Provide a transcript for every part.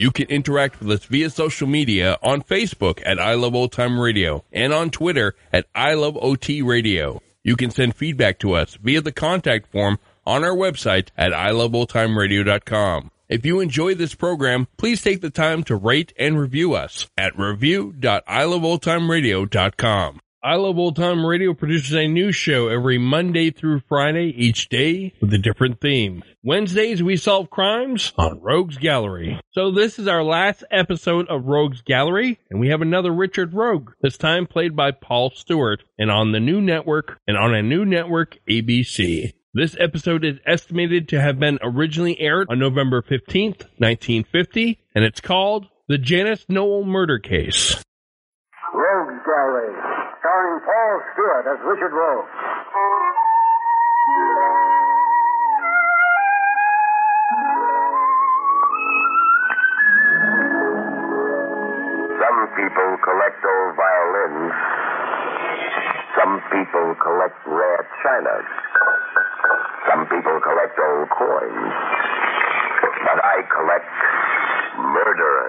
You can interact with us via social media on Facebook at I Love Old Time Radio and on Twitter at I Love OT Radio. You can send feedback to us via the contact form on our website at iloveoldtimeradio.com. If you enjoy this program, please take the time to rate and review us at review.iloveoldtimeradio.com. I Love Old Time Radio produces a new show every Monday through Friday, each day with a different theme. Wednesdays, we solve crimes on Rogues Gallery. So this is our last episode of Rogues Gallery, and we have another Richard Rogue, this time played by Paul Stewart, and on the new network, and on a new network, ABC. This episode is estimated to have been originally aired on November 15th, 1950, and it's called The Janice Noel Murder Case. Rogues Gallery, starring Paul Stewart as Richard Rogue. Some people collect old violins. Some people collect rare china. Some people collect old coins. But I collect murderers.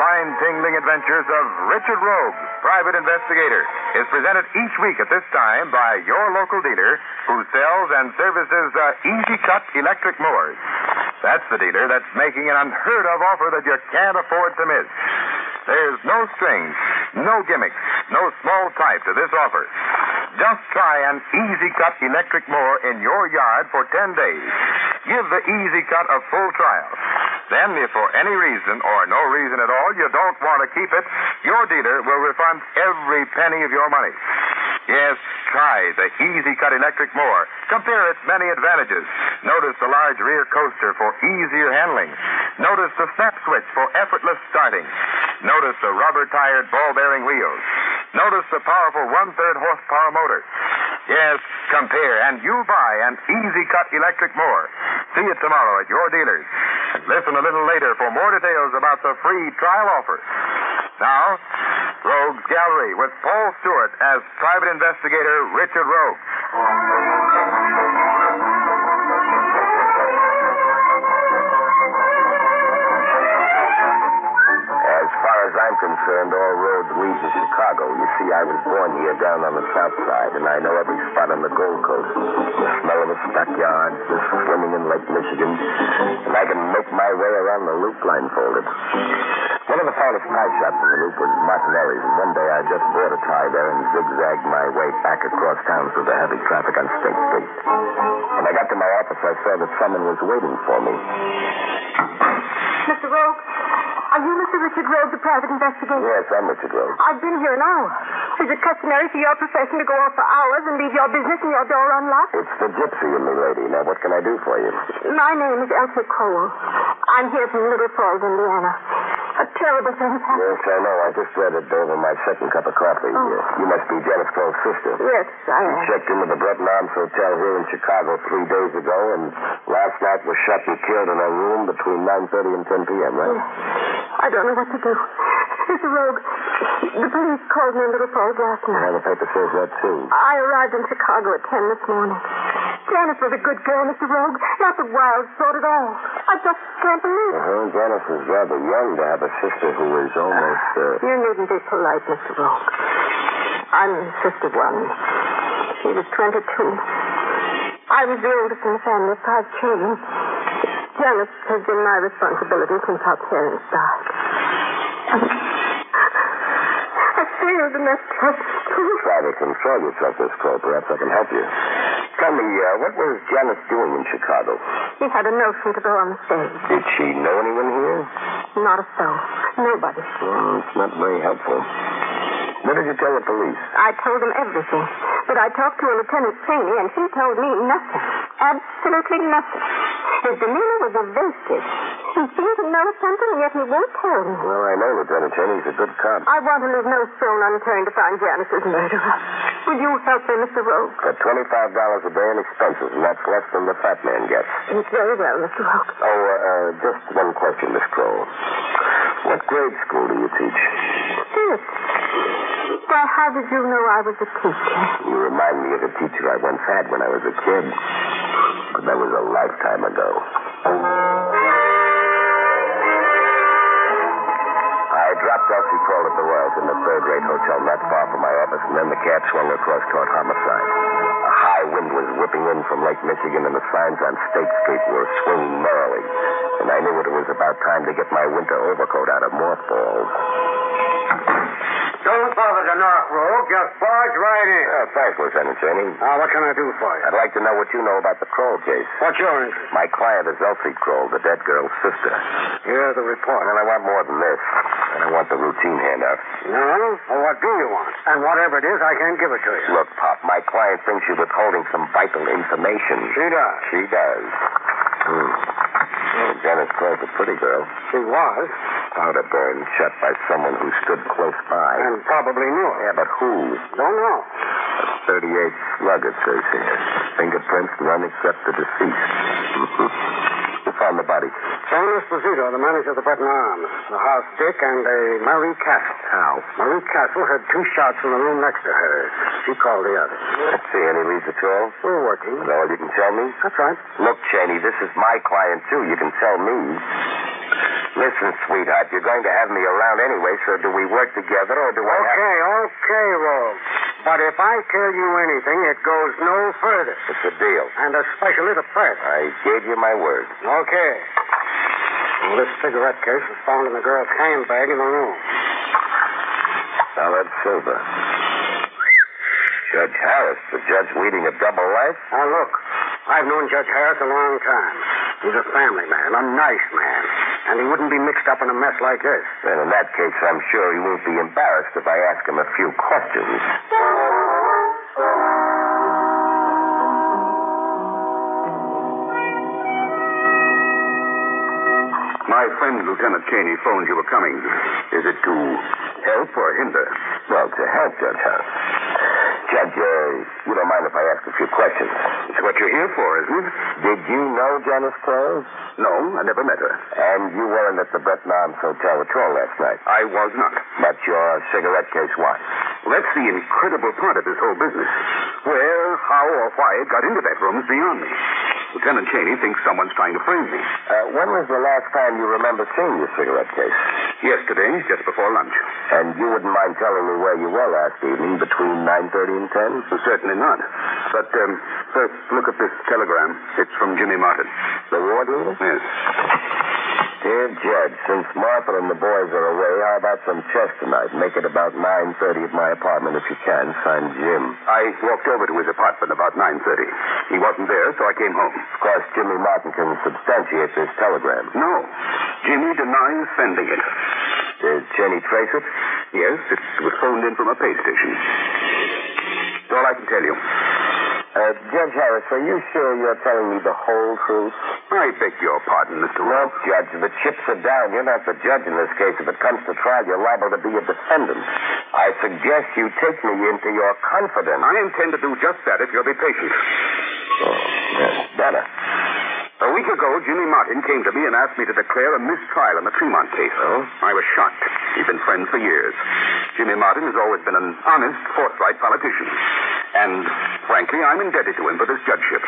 Thrilling, spine-tingling adventures of Richard Rogue, private investigator, is presented each week at this time by your local dealer who sells and services uh, Easy Cut electric mowers. That's the dealer that's making an unheard of offer that you can't afford to miss. There's no strings, no gimmicks, no small type to this offer. Just try an Easy Cut electric mower in your yard for 10 days. Give the Easy Cut a full trial. Then, if for any reason or no reason at all you don't want to keep it, your dealer will refund every penny of your money. Yes, try the Easy Cut electric mower. Compare its many advantages. Notice the large rear coaster for easier handling. Notice the snap switch for effortless starting. Notice the rubber tired ball bearing wheels. Notice the powerful one third horsepower motor. Yes, compare and you buy an Easy Cut electric mower. See it tomorrow at your dealers. Listen a little later for more details about the free trial offer. Now, Rogue's Gallery with Paul Stewart as private investigator Richard Rogue. Far as I'm concerned, all roads lead to Chicago. You see, I was born here down on the south side, and I know every spot on the Gold Coast. The smell of the stockyards, the swimming in Lake Michigan, and I can make my way around the loop blindfolded. One of the finest pie shops in the loop was Martinelli's, and one day I just bought a tie there and zigzagged my way back across town through the heavy traffic on State Street. When I got to my office, I saw that someone was waiting for me. Mr. Rogue, are you Mr. Richard Rogue, the private investigator? Yes, I'm Richard Rogue. I've been here an hour. Is it customary for your profession to go off for hours and leave your business and your door unlocked? It's the gypsy in me, lady. Now, what can I do for you? My name is Elsie Kroll. I'm here from Little Falls, Indiana. A terrible thing has happened. Yes, I know. I just read it over my second cup of coffee. Oh. You must be Janice Kroll's sister. Yes, I You am. checked into the Breton Arms Hotel here in Chicago three days ago, and last night was shot and killed in a room between 9.30 and 10 p.m., right? I don't know what to do. Mr. Rogue, the police called me in Little Falls last night. Yeah, the paper says that, too. I arrived in Chicago at 10 this morning. Janice was a good girl, Mr. Rogue. Not the wild sort at all. I just can't believe it. Uh-huh. Janice is rather young to have a sister who is almost, uh... You needn't be polite, Mr. Rogue. I'm Sister One. She was 22. I was the oldest in the family of five children. Janice has been my responsibility since our parents died. I failed in that too. Try to control yourself, Miss Kroll. Perhaps I can help you. Tell me, uh, what was Janice doing in Chicago? He had a notion to go on the stage. Did she know anyone here? Not a soul. Nobody. Well, it's not very helpful. What did you tell the police? I told them everything. But I talked to a Lieutenant Cheney, and he told me nothing. Absolutely nothing. His demeanor was evasive. He seemed to know something, yet he won't tell me. Well, I know Lieutenant He's a good cop. I want to leave no stone unturned to find Janice's murderer. Will you help me, Mr. Rogue? Got twenty-five dollars a day in expenses, and that's less than the fat man gets. It's very well, Mr. Rogue. Oh, uh, uh, just one question, Miss Kroll. What grade school do you teach? Fifth. Why, how did you know I was a teacher? You remind me of a teacher I once had when I was a kid. But that was a lifetime ago. I dropped Elsie Kroll at the Royals in the third-rate hotel not far from my office, and then the cab swung across toward Homicide. A high wind was whipping in from Lake Michigan, and the signs on State Street were swinging merrily. And I knew it was about time to get my winter overcoat out of mothballs. Don't bother to knock, Rogue. Just barge right in. Oh, thanks, Lieutenant Cheney. Now, what can I do for you? I'd like to know what you know about the Kroll case. What's your interest? My client is Elsie Kroll, the dead girl's sister. Here's the report. Well, I want more than this. I don't want the routine handout. No? Well, what do you want? And whatever it is, I can't give it to you. Look, Pop, my client thinks you're withholding some vital information. She does. She does. Hmm. Janice Kroll's a pretty girl. She was. Powder burn, shot by someone who stood close by. And probably knew Yeah, but who? Don't know. A 38 slug, it says here. Fingerprints, none except the deceased. Found the body? Sam Esposito, the manager of the Breton Arms, the house Dick, and a Marie Castle. How? Marie Castle heard two shots from the room next to her. She called the others. Let's see, any leads at all? We're working. Is that all you can tell me? That's right. Look, Cheney, this is my client, too. You can tell me. Listen, sweetheart, you're going to have me around anyway, so do we work together or do I have... Okay, okay, Rogue. But if I tell you anything, it goes no further. It's a deal. And especially the press. I gave you my word. Okay. Well, this cigarette case was found in the girl's handbag in the room. Solid silver. Judge Harris, the judge leading a double life? Now, look, I've known Judge Harris a long time. He's a family man, a nice man. And he wouldn't be mixed up in a mess like this. Then in that case, I'm sure he won't be embarrassed if I ask him a few questions. My friend, Lieutenant Cheney, phoned you were coming. Is it to help or hinder? Well, to help, Judge Harris. Judge, uh, you don't mind if I ask a few questions? It's what you're here for, isn't it? Did you know Janice Kroll? No, I never met her. And you weren't at the Breton Arms Hotel at all last night? I was not. But your cigarette case was? Well, that's the incredible part of this whole business. Where, how, or why it got into that room is beyond me. Lieutenant Cheney thinks someone's trying to frame me. Uh, when was the last time you remember seeing your cigarette case? Yesterday, just before lunch. And you wouldn't mind telling me where you were last evening between 9.30 and 10? Well, certainly not. But um, first, look at this telegram. It's from Jimmy Martin. The war dealer? Yes. Dear Judge, since Martha and the boys are away, how about some chess tonight? Make it about 9.30 at my apartment if you can. Signed Jim. I walked over to his apartment about 9.30. He wasn't there, so I came home. Of course, Jimmy Martin can substantiate this telegram. No. Jimmy denies sending it. Did Cheney trace it? Yes, it was phoned in from a pay station. That's all I can tell you. Uh, Judge Harris, are you sure you're telling me the whole truth? I beg your pardon, Mr. No, Judge. The chips are down. You're not the judge in this case. If it comes to trial, you're liable to be a defendant. I suggest you take me into your confidence. I intend to do just that if you'll be patient. Oh, yes, better. A week ago, Jimmy Martin came to me and asked me to declare a mistrial in the Tremont case. Oh? I was shocked. We've been friends for years. Jimmy Martin has always been an honest, forthright politician. And, frankly, I'm indebted to him for this judgeship.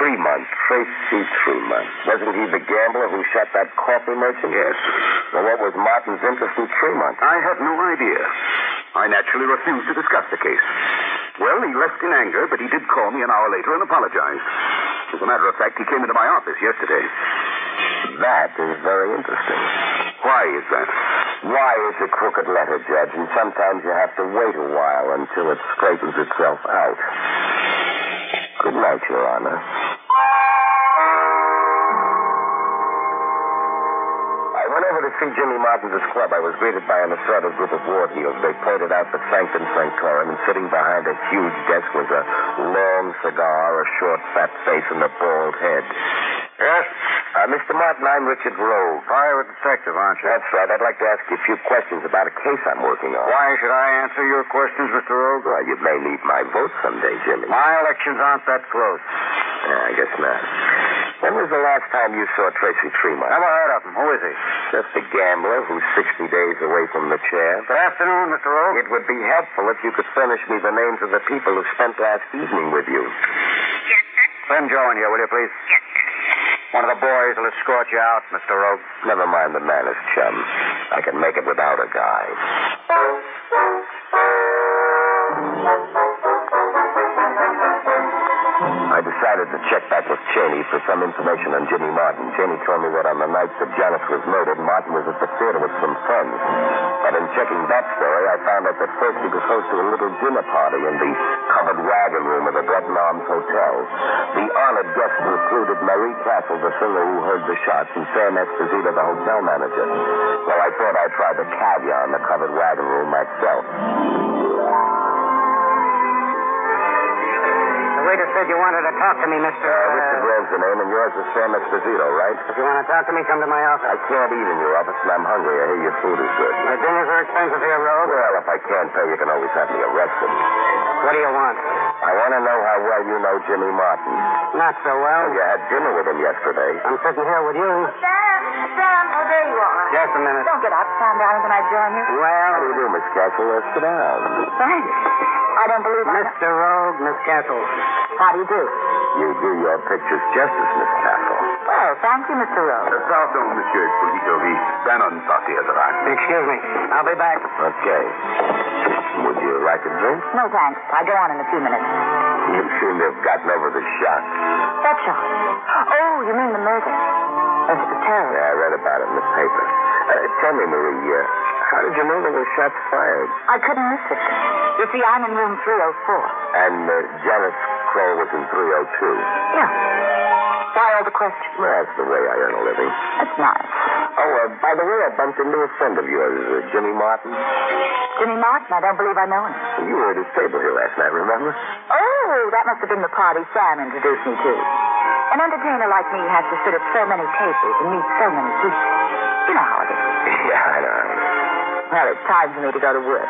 Tremont, Tracy Tremont. Wasn't he the gambler who shot that coffee merchant? Yes. Well, what was Martin's interest in Tremont? I have no idea. I naturally refused to discuss the case. Well, he left in anger, but he did call me an hour later and apologized. As a matter of fact, he came into my office yesterday. That is very interesting. Why is that? Why is a crooked letter, Judge, and sometimes you have to wait a while until it straightens itself out. Good night, Your Honor. I went over to see Jimmy Martin's club. I was greeted by an assorted group of ward heels. They pointed out the Sanctum Sanctorum, and sitting behind a huge desk was a long cigar, a short, fat face, and a bald head. Yes? Uh, Mr. Martin, I'm Richard Rogue. Private detective, aren't you? That's right. I'd like to ask you a few questions about a case I'm working on. Why should I answer your questions, Mr. Rogue? Well, you may need my vote someday, Jimmy. My elections aren't that close. Yeah, I guess not. When was the last time you saw Tracy Tremont? I've never heard of him. Who is he? Just a gambler who's 60 days away from the chair. Good afternoon, Mr. Rogue. It would be helpful if you could furnish me the names of the people who spent last evening with you. Yes, sir. Send Joe in here, will you, please? Yes, sir. One of the boys will escort you out, Mr. Rogue. Never mind the manners, chum. I can make it without a guide. Decided to check back with Cheney for some information on Jimmy Martin. Cheney told me that on the night that Janice was murdered, Martin was at the theater with some friends. But in checking that story, I found out that first he was hosting a little dinner party in the covered wagon room of the Breton Arms Hotel. The honored guests included Marie Castle, the singer who heard the shots, and Sam Esposito, the hotel manager. Well, I thought I'd try the caviar in the covered wagon room myself. Waiter said you wanted to talk to me, Mr. Uh, Richard Rogue's the name, and yours is Sam Esposito, right? If you want to talk to me, come to my office. I can't eat in your office, and I'm hungry. I hear your food is good. The dinners are expensive here, Rogue. Well, if I can't pay, you can always have me arrested. What do you want? I want to know how well you know Jimmy Martin. Not so well. You had dinner with him yesterday. I'm sitting here with you. Sam, Sam, oh, there you are. Just a minute. Don't get up, Sam, darling. Can I join you? Well, How do you do, Miss Castle? Let's sit down. Thanks. I don't believe I... Mr. Rogue, Miss Castle. How do you do? You do your pictures justice, Miss Castle. Well, thank you, Mr. Rogue. Rose. Pardon, Monsieur Esposito. The Bannon party has arrived. Excuse me. I'll be back. Okay. Would you like a drink? No, thanks. I'll go on in a few minutes. You seem to have gotten over the shock. That shot. Oh, you mean the murder? That's the terror. Yeah, I read about it in the paper. Uh, tell me, Marie, uh, how did you know there were shots fired? I couldn't miss it. You see, I'm in room 304. And uh, Janet Kroll was in 302. Yeah. Why all the questions? Well, that's the way I earn a living. That's nice. Oh, uh, by the way, I bumped into a friend of yours, uh, Jimmy Martin. Jimmy Martin, I don't believe I know him. You were at his table here last night, remember? Oh, that must have been the party Sam introduced me to. An entertainer like me has to sit at so many tables and meet so many people. You know how it is. yeah, I know. Well, it's time for me to go to work.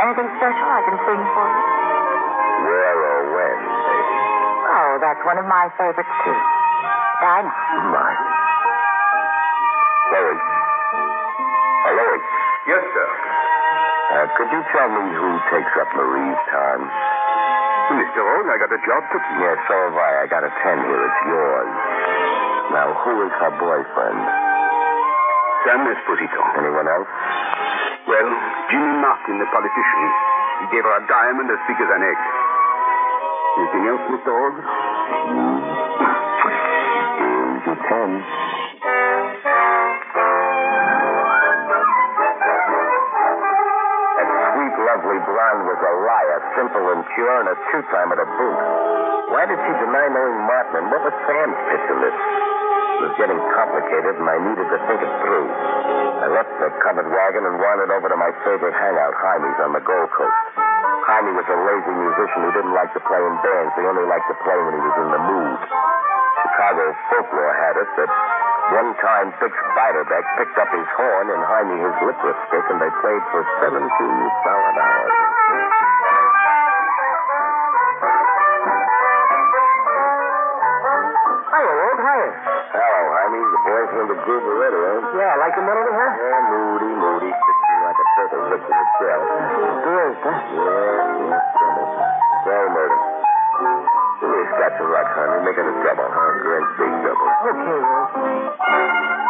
Anything special I can sing for you? Where or when, baby? Oh, that's one of my favorites, too. Dinah. My. Lois. Hello. Lois, Yes, sir. uh, could you tell me who takes up Marie's time? Mr. Rogue, I got a job to... Yes, so have I. I got a pen here. It's yours. Now, who is her boyfriend? Sam Esposito. Anyone else? Well, Jimmy Martin, the politician. He gave her a diamond as big as an egg. Anything else, Mr. Here's your pen. That sweet, lovely blonde was a liar, simple and pure, and a two-timer to boot. Why did she deny knowing Martin, and what was Sam's pitch in this? It was getting complicated, and I needed to think it through. I left the covered wagon and wandered over to my favorite hangout, Jaime's, on the Gold Coast. Jaime was a lazy musician who didn't like to play in bands. He only liked to play when he was in the mood. Chicago folklore had it that one time Bix Beiderbecke picked up his horn and Jaime his licorice stick, and they played for 17 solid hours. Hiya, Rogue. Hiya. Hello, The boys are in the groove already, eh? Yeah, like the melody, huh? Yeah, moody, moody. Sitting like a turtle licked in its shell. Good, huh? Yeah, trouble. Well, murder. Give me a scotch and rock, honey. Make it a double, huh? Great big double. Okay, Rogue.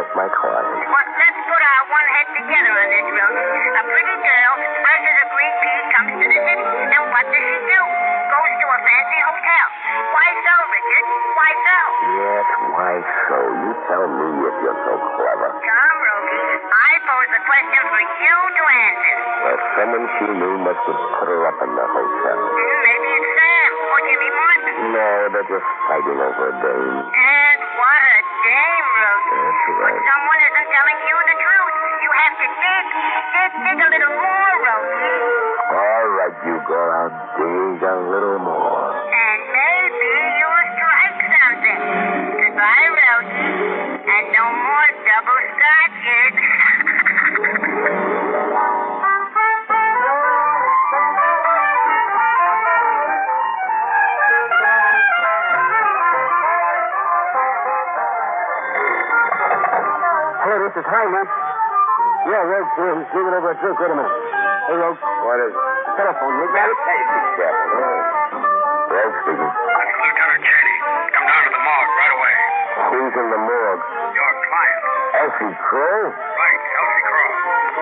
It my client. Well, let's put our one head together on this, Rogie. A pretty girl, fresh as a green pea, comes to the city. And what does she do? Goes to a fancy hotel. Why so, Richard? Why so? Yes, why so? You tell me if you're so clever. Come, Rogie. I pose the question for you to answer. Well, someone she knew must have put her up in the hotel. Hmm, Maybe it's Sam or Jimmy Martin. No, they're just fighting over a dame. Dig a little more. And maybe you'll strike something. Goodbye, Rogie. And no more double scotches. Hello, this is Hyman. Yeah, Rogue's here. He's leaving over a drink. Wait a minute. Hey, Rogue. What is it? Telephone. You got it? Hey, be careful. Rogue speaking. Lieutenant Cheney, come down to the morgue right away. Who's in the morgue? Your client. Elsie Kroll? Right, Elsie Kroll.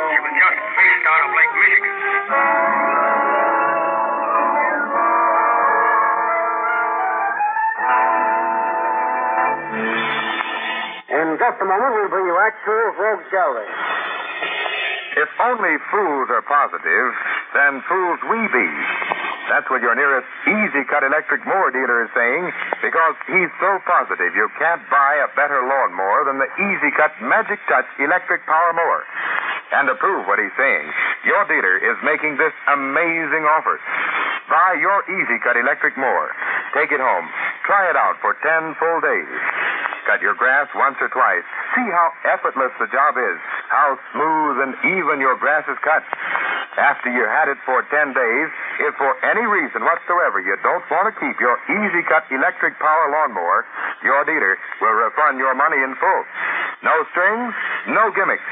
She was just fished out of Lake Michigan. In just a moment, we'll bring you Act Two of Rogue's Gallery. If only fools are positive, then fools we be. That's what your nearest Easy Cut electric mower dealer is saying, because he's so positive you can't buy a better lawnmower than the Easy Cut Magic Touch electric power mower. And to prove what he's saying, your dealer is making this amazing offer. Buy your Easy Cut electric mower. Take it home. Try it out for 10 full days. Cut your grass once or twice. See how effortless the job is, how smooth and even your grass is cut. After you had it for 10 days, if for any reason whatsoever you don't want to keep your Easy Cut electric power lawnmower, your dealer will refund your money in full. No strings, no gimmicks.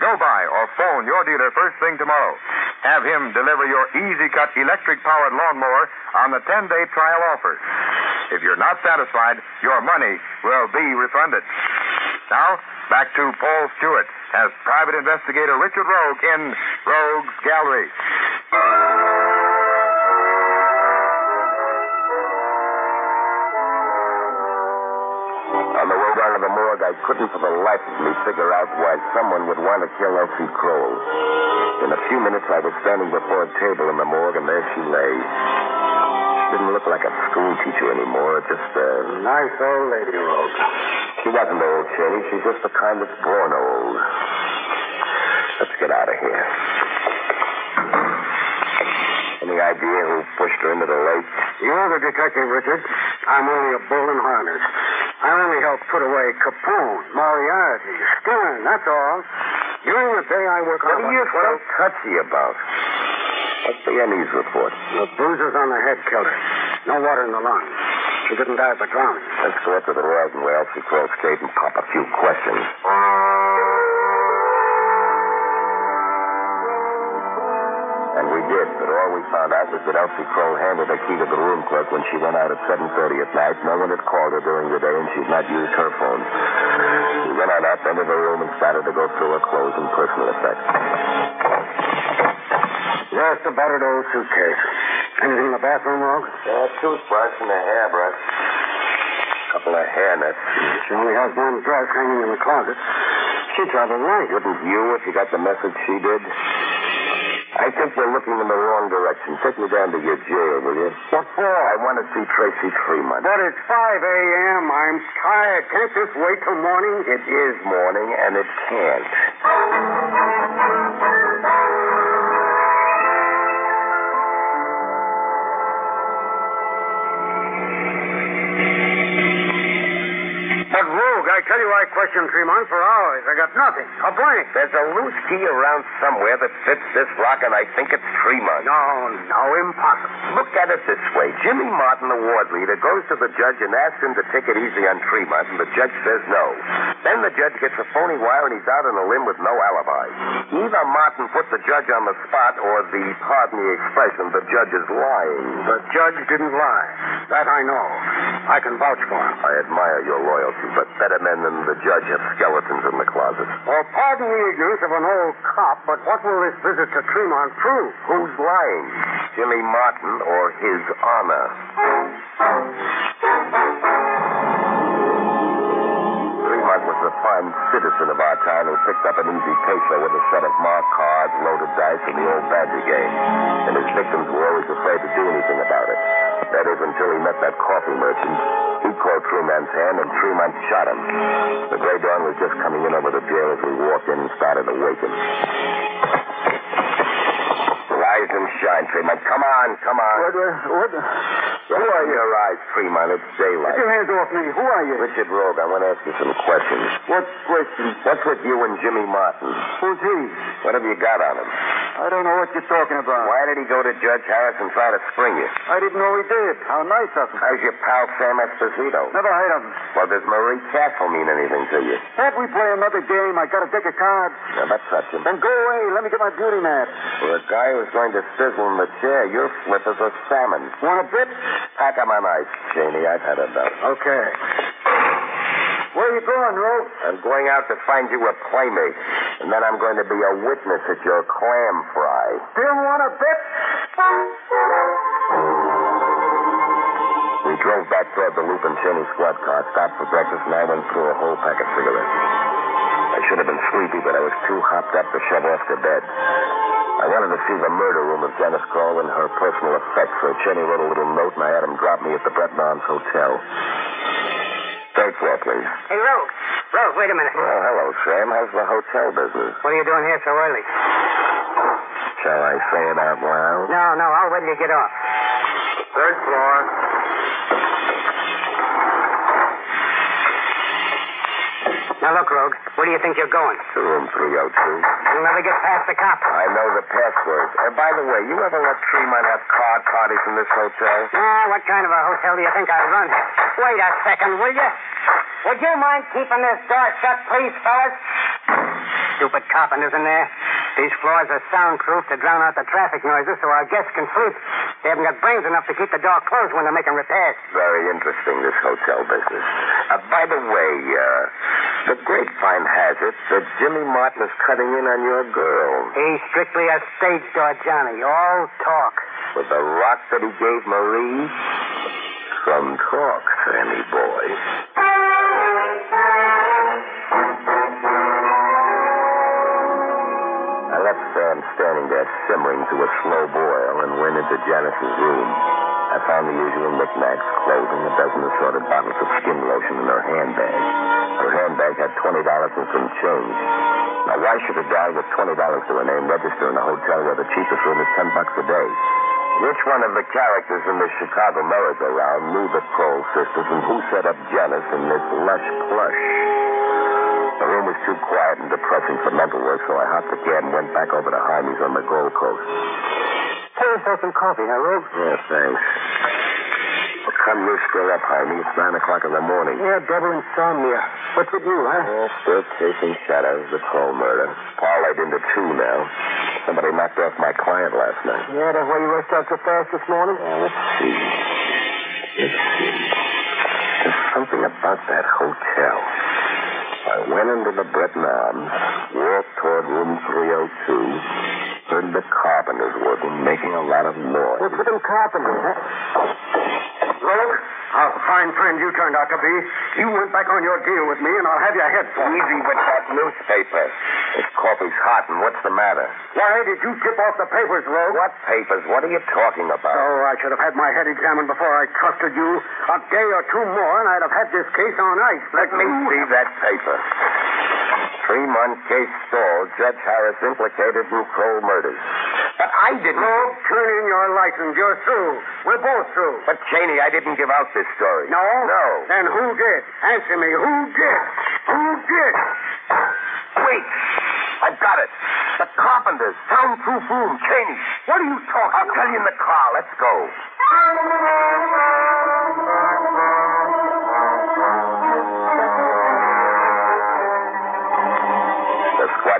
Go by or phone your dealer first thing tomorrow. Have him deliver your Easy Cut electric powered lawnmower on the 10 day trial offer. If you're not satisfied, your money will be refunded. Now, back to Paul Stewart as private investigator Richard Rogue in Rogue's Gallery. On the way down to the morgue, I couldn't for the life of me figure out why someone would want to kill Elsie Kroll. In a few minutes, I was standing before a table in the morgue, and there she lay. Didn't look like a school teacher anymore, just a... Nice old lady, Rogue. She wasn't old, Cheney. She's just the kind that's born old. Let's get out of here. Any idea who pushed her into the lake? You're the detective, Richard. I'm only a bull in harness. I only helped put away Capone, Moriarty, Stern, that's all. During the day, I work What on are you so touchy about? What's the M.E.'s report? The bruises on the head killed her. No water in the lungs. She didn't die by drowning. Let's go up to the Royals where Elsie stayed and pop a few questions. Oh, did, but all we found out was that Elsie Kroll handed a key to the room clerk when she went out at 7.30 at night. No one had called her during the day, and she'd not used her phone. We went on up, into the room, and started to go through her clothes and personal effects. Just a battered old suitcase. Anything in the bathroom, Rogue? A toothbrush and a hairbrush. A couple of hair nets. She only has one dress hanging in the closet. She traveled light. Wouldn't you if you got the message she did? I think you're looking in the wrong direction. Take me down to your jail, will you? What for? I want to see Tracy Tremont. But it's 5 a.m. I'm tired. Can't this wait till morning? It is morning, and it can't. I tell you, I questioned Tremont for hours. I got nothing. A blank. There's a loose key around somewhere that fits this lock, and I think it's Tremont. No, no, impossible. Look at it this way. Jimmy Martin, the ward leader, goes to the judge and asks him to take it easy on Tremont, and the judge says no. Then the judge gets a phony wire, and he's out on a limb with no alibi. Either Martin put the judge on the spot, or the, pardon the expression, the judge is lying. The judge didn't lie. That I know. I can vouch for him. I admire your loyalty, But better men than the judge have skeletons in the closet. Well, pardon the ignorance of an old cop, but what will this visit to Tremont prove? Who's lying? Jimmy Martin or his honor? Tremont was a fine citizen of our town who picked up an easy peso with a set of marked cards, loaded dice, and the old badger game. And his victims were always afraid to do anything about it. That is, until he met that coffee merchant. He caught Tremont's hand, and Tremont shot him. The gray dawn was just coming in over the jail as we walked in and started to. Rise and shine, Tremont. Come on, come on. What, uh, what? Who are you? Your eyes, Tremont. It's daylight. Get your hands off me. Who are you? Richard Rogue, I want to ask you some questions. What questions? What's with you and Jimmy Martin? Who's he? What have you got on him? I don't know what you're talking about. Why did he go to Judge Harris and try to spring you? I didn't know he did. How nice of him. How's your pal Sam Esposito? Never heard of him. Well, does Marie Castle mean anything to you? Can't we play another game? I got a deck of cards. Now, that's touching. Then go away. Let me get my beauty mat. For a guy who's going to sizzle in the chair, your flip is a salmon. Want a bit? Pack up my knife, Cheney. I've had enough. Okay. Where are you going, Rogue? I'm going out to find you a playmate, and then I'm going to be a witness at your clam fry. Still want a bit? We drove back toward the Loop and Cheney squad car, stopped for breakfast, and I went through a whole pack of cigarettes. I should have been sleepy, but I was too hopped up to shove off to bed. I wanted to see the murder room of Janice Kroll and her personal effects, so Cheney wrote a little note, and I had him drop me at the Breton Arms Hotel. Third floor, please. Hey, Rogue. Rogue, wait a minute. Well, hello, Sam. How's the hotel business? What are you doing here so early? Shall I say it out loud? No, no, I'll wait till you get off. Third floor. Now, look, Rogue, where do you think you're going? To room 302. You'll never get past the cop. I know the password. And by the way, you ever let Tremont have card parties in this hotel? Ah, what kind of a hotel do you think I run? Wait a second, will you? Would you mind keeping this door shut, please, fellas? Stupid carpenters in there. These floors are soundproof to drown out the traffic noises so our guests can sleep. They haven't got brains enough to keep the door closed when they're making repairs. Very interesting, this hotel business. Uh, by the way, uh, the grapevine has it that Jimmy Martin is cutting in on your girl. He's strictly a stage door Johnny, all talk. With the rock that he gave Marie? Some talk, Sammy boy. Simmering to a slow boil and went into Janice's room. I found the usual knickknacks, clothing, a dozen assorted bottles of skin lotion in her handbag. Her handbag had $20 and some change. Now, why should a guy with $20 to her name register in a hotel where the cheapest room is 10 bucks a day? Which one of the characters in the Chicago merry-go-round knew the Kroll sisters and who set up Janice in this lush plush? The room was too quiet and depressing for mental work, so I hopped the cab and went back over to Harmy's on the Gold Coast. Pour yourself some coffee, Rogue? Yeah, thanks. How come you're still up, Harmy? It's 9 o'clock in the morning. Yeah, double insomnia. What's with you, huh? Yeah, still chasing shadows, the Kroll murder. Parlayed into two now. Somebody knocked off my client last night. Yeah, that's why you rushed out so fast this morning? Let's see. Let's see. There's something about that hotel. I went into the Breton Arms, walked toward room 302, heard the carpenters working, making a lot of noise. What's with them carpenters, huh? A fine friend you turned out to be. You went back on your deal with me, and I'll have your head for. Easy with that newspaper. This coffee's hot, and what's the matter? Why did you tip off the papers, Rogue? What papers? What are you talking about? Oh, I should have had my head examined before I trusted you. A day or two more, and I'd have had this case on ice. Let me see that paper. Three-month case stalled. Judge Harris implicated in Kroll murders. I didn't. Rogue, turn in your license. You're through. We're both through. But, Cheney, I didn't give out this story. No? No. Then who did? Answer me. Who did? Who did? Wait. I've got it. The carpenters. Soundproof room. Cheney. What are you talking I'll tell you in the car. Let's go.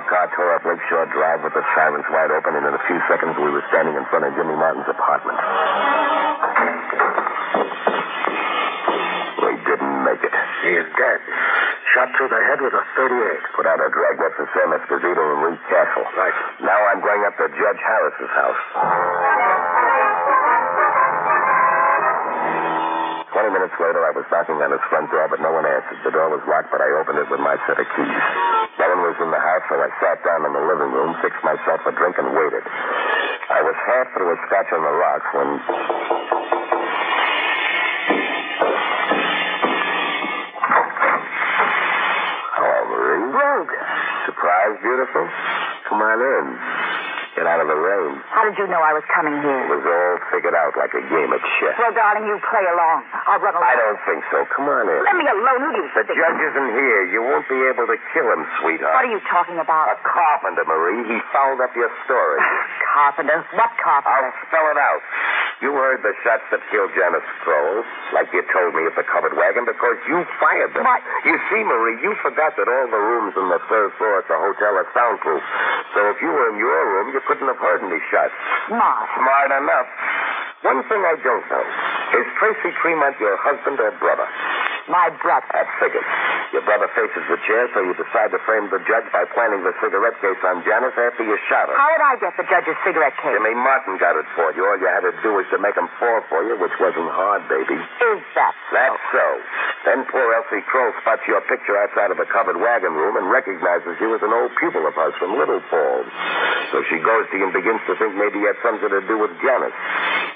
Squad car tore up Lakeshore Drive with the sirens wide open, and in a few seconds we were standing in front of Jimmy Martin's apartment. We didn't make it. He is dead. shot through the head with a 38. Put out a drag dragnet for Sam Esposito and Reed Castle. Right. Now I'm going up to Judge Harris's house. Twenty minutes later, I was knocking on his front door, but no one answered. The door was locked, but I opened it with my set of keys. In the house, so I sat down in the living room, fixed myself a drink, and waited. I was half through a scotch on the rocks when. Hello, Marie. Rogue. Surprise, beautiful? Come on in. Get out of the rain. How did you know I was coming here? It was all figured out like a game of chess. Well, darling, you play along. I'll run along. I don't think so. Come on in. Let me alone. Who do you The think? judge isn't here. You won't be able to kill him, sweetheart. What are you talking about? A carpenter, Marie. He fouled up your story. Carpenter? What carpenter? I'll spell it out. You heard the shots that killed Janice Kroll, like you told me at the covered wagon, because you fired them. What? You see, Marie, you forgot that all the rooms on the third floor at the hotel are soundproof. So if you were in your room, you couldn't have heard any shots. Smart. Smart enough. One thing I don't know. Is Tracy Tremont your husband or brother? My brother. That figures. Your brother faces the chair, so you decide to frame the judge by planting the cigarette case on Janice after you shot her. How did I get the judge's cigarette case? Jimmy Martin got it for you. All you had to do was to make him fall for you, which wasn't hard, baby. Is that so? That's so. Then poor Elsie Kroll spots your picture outside of the covered wagon room and recognizes you as an old pupil of hers from Little Falls. So she goes to you and begins to think maybe you had something to do with Janice.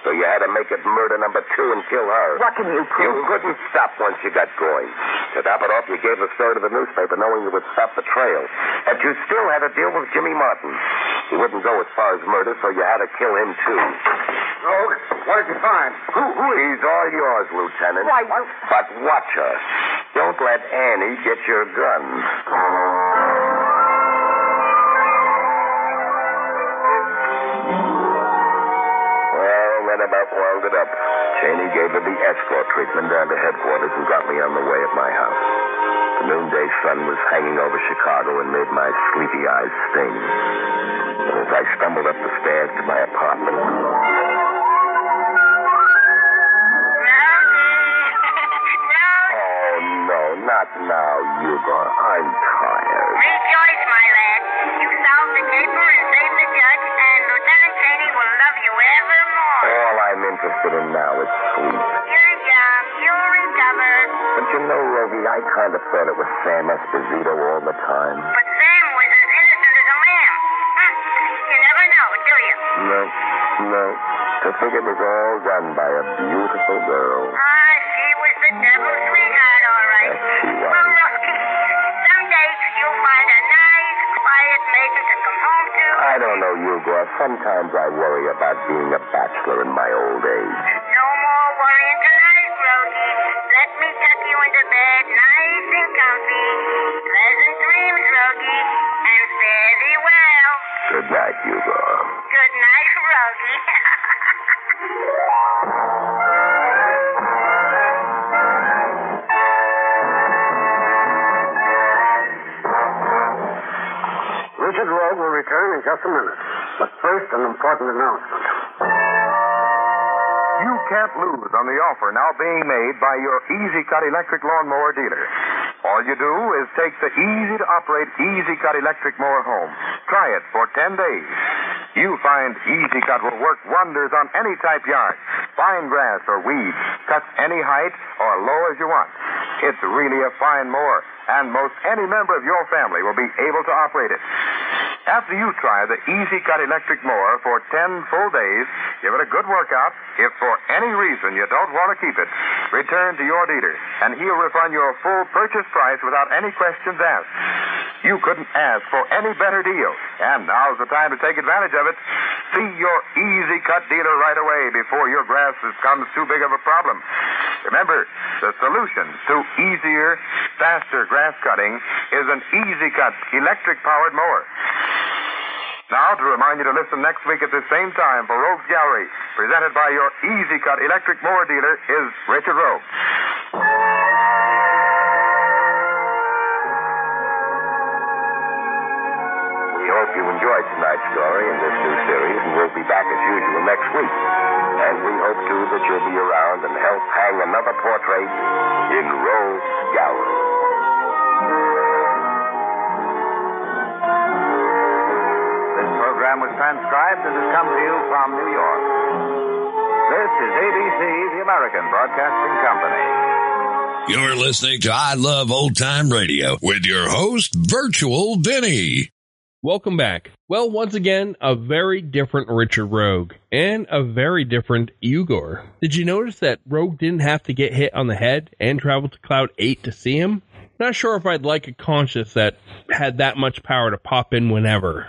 So you had to make it murder number two and kill her. What can you prove? You couldn't stop once you got going. To top it off, you gave the story to the newspaper knowing you would stop the trail. But you still had to deal with Jimmy Martin. He wouldn't go as far as murder, so you had to kill him, too. Rogue, what did you find? Who, who He's all yours, Lieutenant. Why, But watch her. Don't let Annie get your gun. Oh. It up. Cheney gave her the escort treatment down to headquarters and got me on the way at my house. The noonday sun was hanging over Chicago and made my sleepy eyes sting. And as I stumbled up the stairs to my apartment, Oh, no, not now, Eugor. I'm tired. Interested in now is sleep. You're young. You'll recover. But you know, Rogie, I kind of thought it was Sam Esposito all the time. But Sam was as innocent as a lamb. Hm. You never know, do you? No, no. To think it was all done by a beautiful girl. Ah, Sometimes I worry about being a bachelor in my old age. No more worrying tonight, Rogie. Let me tuck you into bed nice and comfy. Pleasant dreams, Rogie, and fare thee well. Good night, Eugor. Good night, Rogie. Richard Rogue will return in just a minute. First, an important announcement. You can't lose on the offer now being made by your Easy Cut electric lawnmower dealer. All you do is take the easy to operate Easy Cut electric mower home. Try it for 10 days. You find Easy Cut will work wonders on any type yard. Fine grass or weeds, cuts any height or low as you want. It's really a fine mower, and most any member of your family will be able to operate it. After you try the Easy Cut electric mower for 10 full days, give it a good workout. If for any reason you don't want to keep it, return to your dealer, and he'll refund your full purchase price without any questions asked. You couldn't ask for any better deal, and now's the time to take advantage of it. See your Easy Cut dealer right away before your grass becomes too big of a problem. Remember, the solution to easier, faster grass cutting is an Easy Cut electric powered mower. Now, to remind you to listen next week at the same time for Rogue's Gallery, presented by your Easy Cut electric mower dealer, is Richard Rogue. We hope you enjoyed tonight's story in this new series, and we'll be back as usual next week. And we hope, too, that you'll be around and help hang another portrait in Rogue's Gallery. Transcribed and has come to you from New York. This is ABC, the American Broadcasting Company. You're listening to I Love Old Time Radio with your host, Virtual Vinny. Welcome back. Well, once again, a very different Richard Rogue and a very different Eugor. Did you notice that Rogue didn't have to get hit on the head and travel to Cloud 8 to see him? Not sure if I'd like a conscience that had that much power to pop in whenever.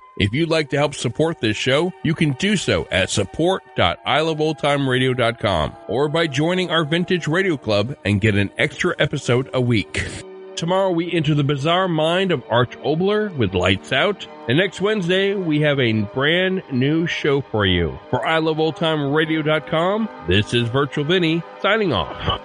If you'd like to help support this show, you can do so at support.iloveoldtimeradio.com or by joining our Vintage Radio Club and get an extra episode a week. Tomorrow we enter the bizarre mind of Arch Oboler with Lights Out. And next Wednesday we have a brand new show for you. For iloveoldtimeradio.com, this is Virtual Vinny signing off.